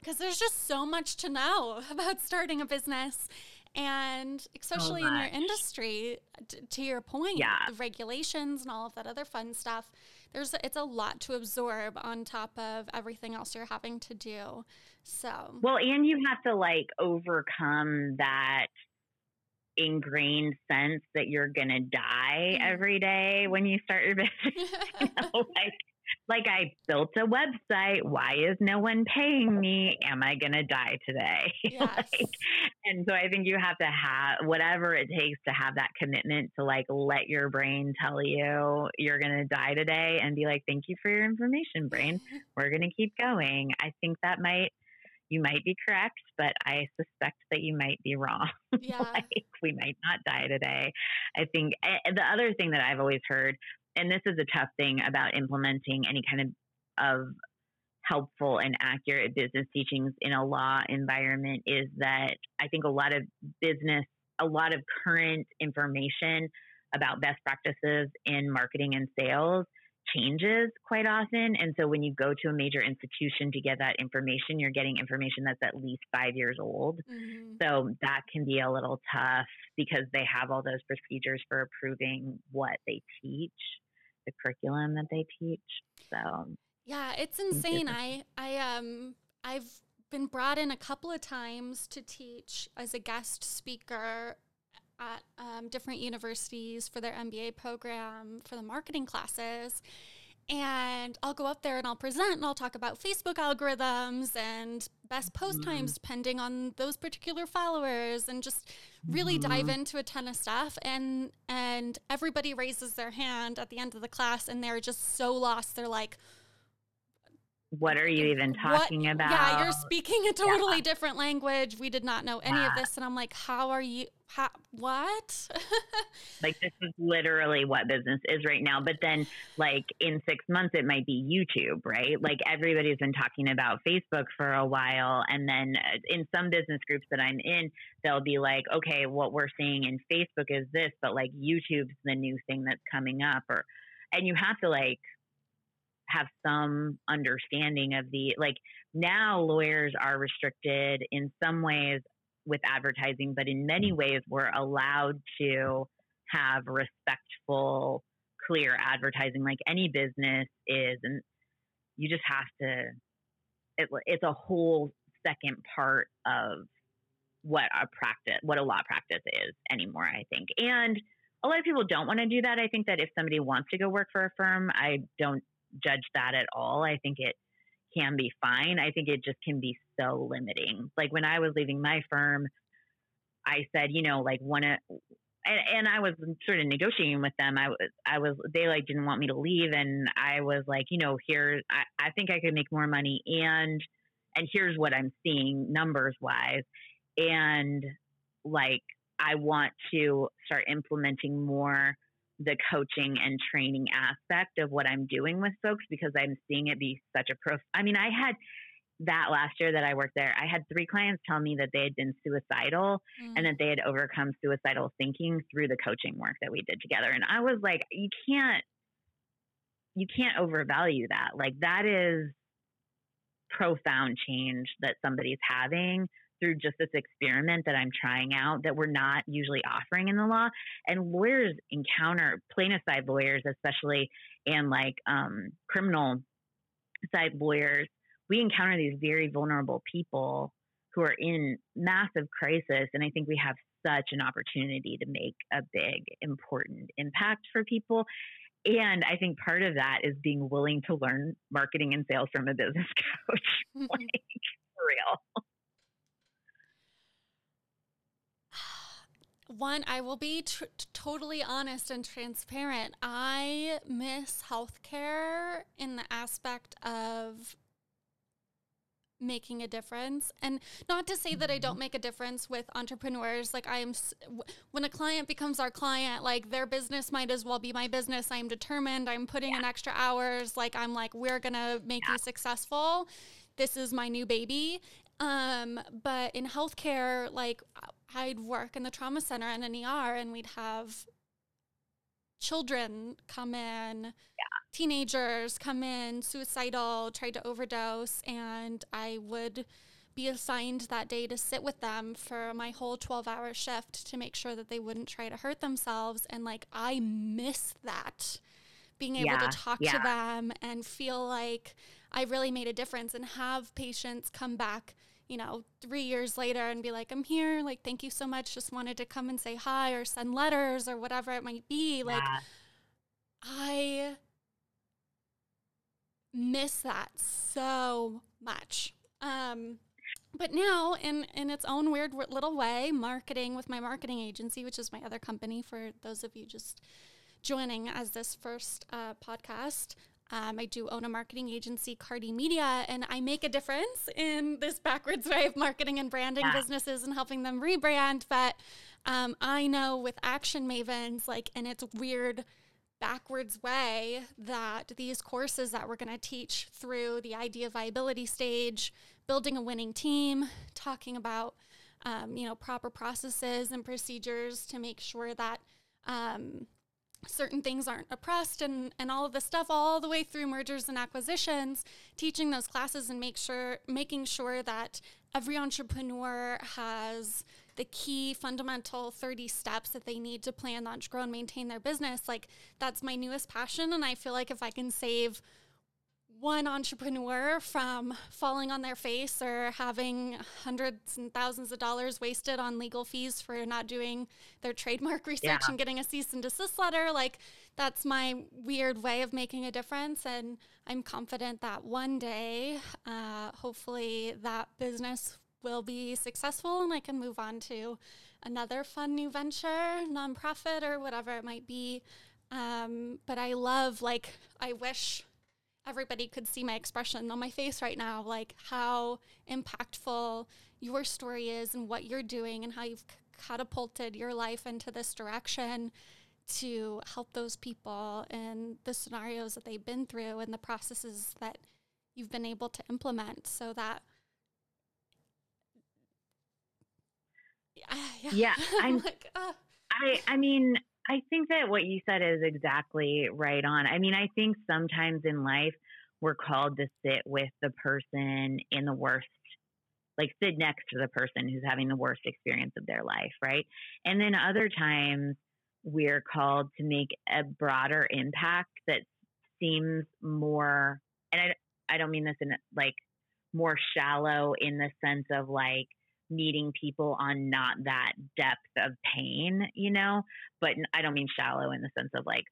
[SPEAKER 1] because there's just so much to know about starting a business and especially so in your industry t- to your point yeah. regulations and all of that other fun stuff there's it's a lot to absorb on top of everything else you're having to do so
[SPEAKER 2] well and you have to like overcome that ingrained sense that you're gonna die mm-hmm. every day when you start your business you know, like like I built a website. Why is no one paying me? Am I going to die today?
[SPEAKER 1] Yes. like,
[SPEAKER 2] and so I think you have to have whatever it takes to have that commitment to like let your brain tell you you're going to die today and be like, thank you for your information, brain. We're going to keep going. I think that might, you might be correct, but I suspect that you might be wrong.
[SPEAKER 1] Yeah.
[SPEAKER 2] like we might not die today. I think eh, the other thing that I've always heard and this is a tough thing about implementing any kind of of helpful and accurate business teachings in a law environment is that I think a lot of business, a lot of current information about best practices in marketing and sales changes quite often. And so when you go to a major institution to get that information, you're getting information that's at least five years old. Mm-hmm. So that can be a little tough because they have all those procedures for approving what they teach the curriculum that they teach. So
[SPEAKER 1] yeah, it's insane. I I um I've been brought in a couple of times to teach as a guest speaker at um, different universities for their MBA program for the marketing classes. And I'll go up there and I'll present and I'll talk about Facebook algorithms and best post mm-hmm. times depending on those particular followers and just really mm-hmm. dive into a ton of stuff and and everybody raises their hand at the end of the class and they're just so lost they're like
[SPEAKER 2] what are you even talking
[SPEAKER 1] what?
[SPEAKER 2] about?
[SPEAKER 1] Yeah, you're speaking a totally yeah. different language. We did not know any yeah. of this. And I'm like, how are you? How, what?
[SPEAKER 2] like, this is literally what business is right now. But then, like, in six months, it might be YouTube, right? Like, everybody's been talking about Facebook for a while. And then uh, in some business groups that I'm in, they'll be like, okay, what we're seeing in Facebook is this, but like, YouTube's the new thing that's coming up. Or, and you have to, like, have some understanding of the like now lawyers are restricted in some ways with advertising, but in many ways we're allowed to have respectful, clear advertising like any business is. And you just have to, it, it's a whole second part of what a practice, what a law practice is anymore, I think. And a lot of people don't want to do that. I think that if somebody wants to go work for a firm, I don't judge that at all. I think it can be fine. I think it just can be so limiting. Like when I was leaving my firm, I said, you know, like one of, and, and I was sort of negotiating with them. I was, I was, they like didn't want me to leave, and I was like, you know, here, I, I think I could make more money, and and here's what I'm seeing numbers wise, and like I want to start implementing more the coaching and training aspect of what I'm doing with folks because I'm seeing it be such a pro. I mean, I had that last year that I worked there, I had three clients tell me that they had been suicidal mm. and that they had overcome suicidal thinking through the coaching work that we did together. And I was like, you can't, you can't overvalue that. Like that is profound change that somebody's having through just this experiment that I'm trying out that we're not usually offering in the law. And lawyers encounter plaintiff side lawyers, especially and like um, criminal side lawyers, we encounter these very vulnerable people who are in massive crisis. And I think we have such an opportunity to make a big, important impact for people. And I think part of that is being willing to learn marketing and sales from a business coach. like, for real.
[SPEAKER 1] One, I will be tr- totally honest and transparent. I miss healthcare in the aspect of making a difference and not to say that i don't mm-hmm. make a difference with entrepreneurs like i am when a client becomes our client like their business might as well be my business i'm determined i'm putting yeah. in extra hours like i'm like we're gonna make yeah. you successful this is my new baby um but in healthcare like i'd work in the trauma center and an er and we'd have children come in, yeah. teenagers come in, suicidal, tried to overdose, and I would be assigned that day to sit with them for my whole 12 hour shift to make sure that they wouldn't try to hurt themselves. And like, I miss that being able yeah, to talk yeah. to them and feel like I really made a difference and have patients come back you know, three years later and be like, I'm here. Like, thank you so much. Just wanted to come and say hi or send letters or whatever it might be. Like. I miss that so much. Um, but now, in in its own weird little way, marketing with my marketing agency, which is my other company, for those of you just joining as this first uh, podcast, um, I do own a marketing agency, Cardi Media, and I make a difference in this backwards way of marketing and branding yeah. businesses and helping them rebrand. But um, I know with Action Mavens, like in its weird backwards way, that these courses that we're going to teach through the idea viability stage, building a winning team, talking about um, you know proper processes and procedures to make sure that um, certain things aren't oppressed and, and all of this stuff all the way through mergers and acquisitions teaching those classes and make sure making sure that every entrepreneur has the key fundamental 30 steps that they need to plan launch grow and maintain their business. Like that's my newest passion and i feel like if i can save one entrepreneur from falling on their face or having hundreds and thousands of dollars wasted on legal fees for not doing their trademark research yeah. and getting a cease and desist letter. Like, that's my weird way of making a difference. And I'm confident that one day, uh, hopefully, that business will be successful and I can move on to another fun new venture, nonprofit, or whatever it might be. Um, but I love, like, I wish everybody could see my expression on my face right now, like how impactful your story is and what you're doing and how you've catapulted your life into this direction to help those people and the scenarios that they've been through and the processes that you've been able to implement so that
[SPEAKER 2] yeah, yeah I'm like, uh. I I mean I think that what you said is exactly right on. I mean, I think sometimes in life we're called to sit with the person in the worst, like sit next to the person who's having the worst experience of their life, right? And then other times we're called to make a broader impact that seems more, and I, I don't mean this in like more shallow in the sense of like, meeting people on not that depth of pain, you know, but I don't mean shallow in the sense of like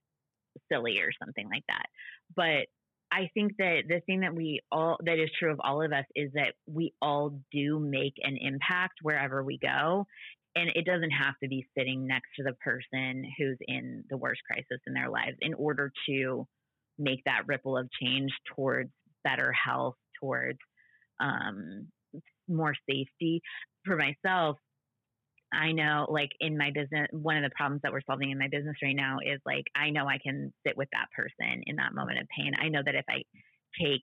[SPEAKER 2] silly or something like that. But I think that the thing that we all that is true of all of us is that we all do make an impact wherever we go. And it doesn't have to be sitting next to the person who's in the worst crisis in their lives in order to make that ripple of change towards better health, towards um, more safety for myself. I know, like in my business, one of the problems that we're solving in my business right now is like, I know I can sit with that person in that moment of pain. I know that if I take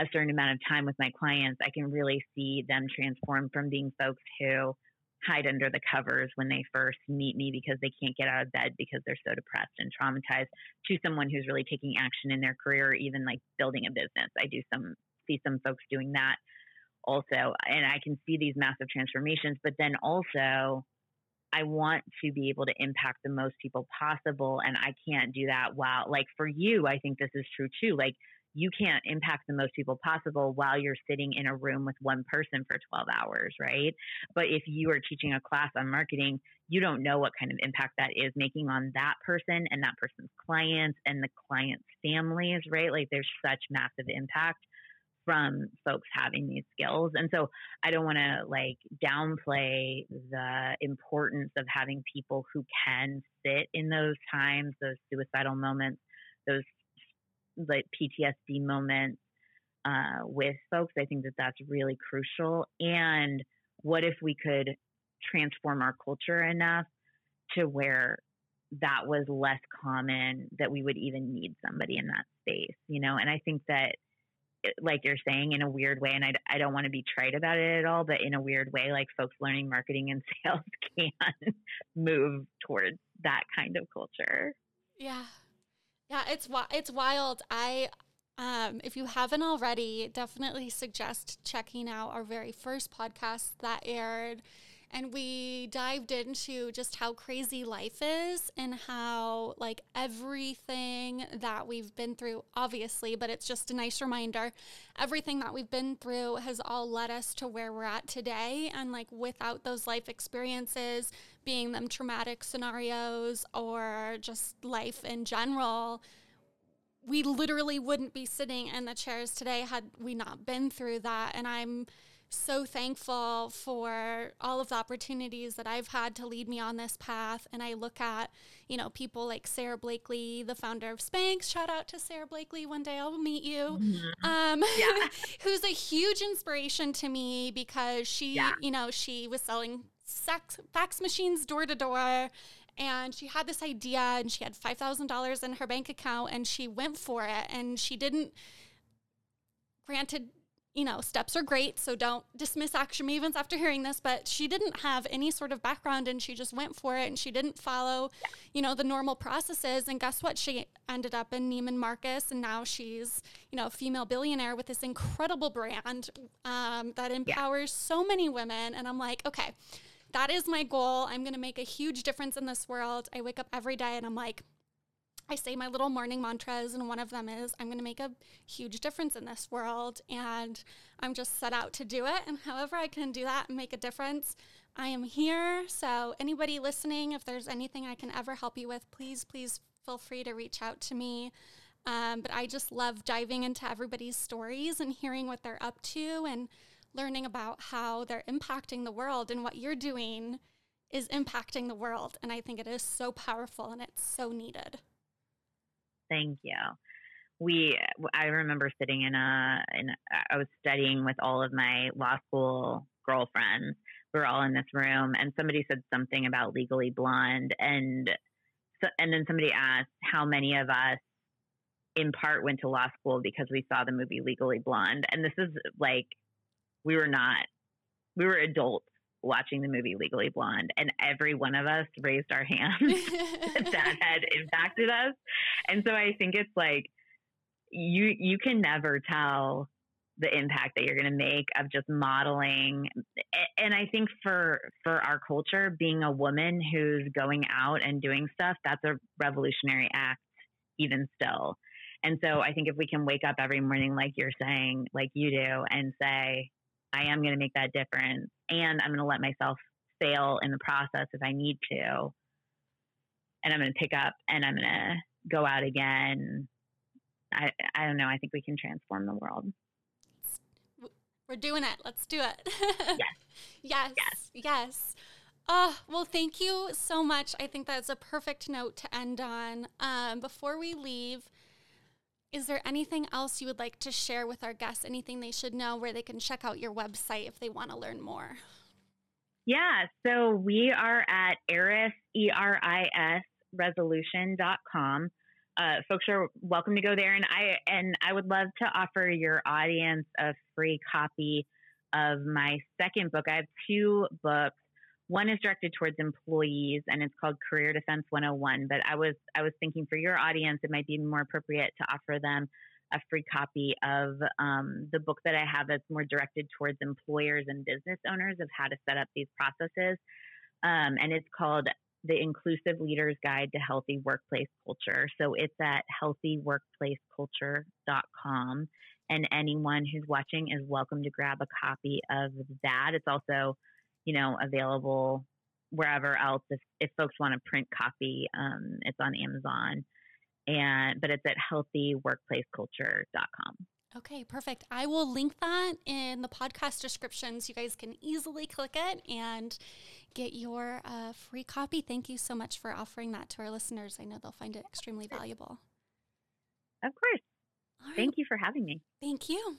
[SPEAKER 2] a certain amount of time with my clients, I can really see them transform from being folks who hide under the covers when they first meet me because they can't get out of bed because they're so depressed and traumatized to someone who's really taking action in their career even like building a business. I do some see some folks doing that also and i can see these massive transformations but then also i want to be able to impact the most people possible and i can't do that while like for you i think this is true too like you can't impact the most people possible while you're sitting in a room with one person for 12 hours, right? But if you are teaching a class on marketing, you don't know what kind of impact that is making on that person and that person's clients and the clients' families, right? Like there's such massive impact from folks having these skills. And so I don't want to like downplay the importance of having people who can sit in those times, those suicidal moments, those like PTSD moments uh, with folks. I think that that's really crucial. And what if we could transform our culture enough to where that was less common that we would even need somebody in that space, you know? And I think that like you're saying in a weird way and I, I don't want to be trite about it at all but in a weird way like folks learning marketing and sales can move towards that kind of culture.
[SPEAKER 1] Yeah. Yeah it's it's wild. I um, if you haven't already definitely suggest checking out our very first podcast that aired and we dived into just how crazy life is and how like everything that we've been through obviously but it's just a nice reminder everything that we've been through has all led us to where we're at today. And like without those life experiences being them traumatic scenarios or just life in general we literally wouldn't be sitting in the chairs today had we not been through that. And i'm so thankful for all of the opportunities that I've had to lead me on this path. And I look at, you know, people like Sara Blakely, the founder of Spanx. Shout out to Sara Blakely. One day I'll meet you. Mm-hmm. Um, yeah. who's a huge inspiration to me because she, yeah. you know, she was selling sex fax machines door to door and she had this idea and she had $5,000 in her bank account and she went for it and she didn't granted you know, steps are great, so don't dismiss action mavens after hearing this, but she didn't have any sort of background and she just went for it and she didn't follow, you know, the normal processes. And guess what? She ended up in Neiman Marcus and now she's, you know, a female billionaire with this incredible brand um, that empowers yeah. so many women. And I'm like, okay, that is my goal. I'm going to make a huge difference in this world. I wake up every day and I'm like, I say my little morning mantras, and one of them is I'm going to make a huge difference in this world. And I'm just set out to do it. And however I can do that and make a difference, I am here. So, anybody listening, if there's anything I can ever help you with, please, please feel free to reach out to me. Um, but I just love diving into everybody's stories and hearing what they're up to and learning about how they're impacting the world and what you're doing is impacting the world. And I think it is so powerful and it's so needed.
[SPEAKER 2] Thank you. We, I remember sitting in a, in, I was studying with all of my law school girlfriends. We were all in this room, and somebody said something about Legally Blonde, and so, and then somebody asked how many of us, in part, went to law school because we saw the movie Legally Blonde, and this is like, we were not, we were adults watching the movie Legally Blonde, and every one of us raised our hands. That had impacted us. And so I think it's like you you can never tell the impact that you're going to make of just modeling. And i think for for our culture being a woman who's going out and doing stuff that's a revolutionary act even still. And so i think if we can wake up every morning like you're saying like you do and say I am going to make that difference. And I'm going to let myself fail in the process if I need to. And I'm going to pick up and I'm going to go out again. I, I don't know. I think we can transform the world.
[SPEAKER 1] We're doing it. Let's do it.
[SPEAKER 2] yes.
[SPEAKER 1] yes. Yes. Yes. Oh, well, thank you so much. I think that's a perfect note to end on. Um, before we leave, is there anything else you would like to share with our guests? Anything they should know where they can check out your website if they want to learn more?
[SPEAKER 2] Yeah, so we are at Eris, E R I S, resolution.com. Uh, folks are welcome to go there, and I and I would love to offer your audience a free copy of my second book. I have two books one is directed towards employees and it's called Career Defense 101. But I was I was thinking for your audience, it might be more appropriate to offer them a free copy of um, the book that I have that's more directed towards employers and business owners of how to set up these processes. Um, and it's called the Inclusive Leaders Guide to Healthy Workplace Culture. So it's at healthyworkplaceculture.com. And anyone who's watching is welcome to grab a copy of that. It's also, you know, available wherever else if, if folks want a print copy. Um, it's on Amazon. And but it's at healthyworkplaceculture.com.
[SPEAKER 1] Okay, perfect. I will link that in the podcast description so you guys can easily click it and get your uh, free copy. Thank you so much for offering that to our listeners. I know they'll find it extremely valuable.
[SPEAKER 2] Of course. Right. Thank you for having me.
[SPEAKER 1] Thank you.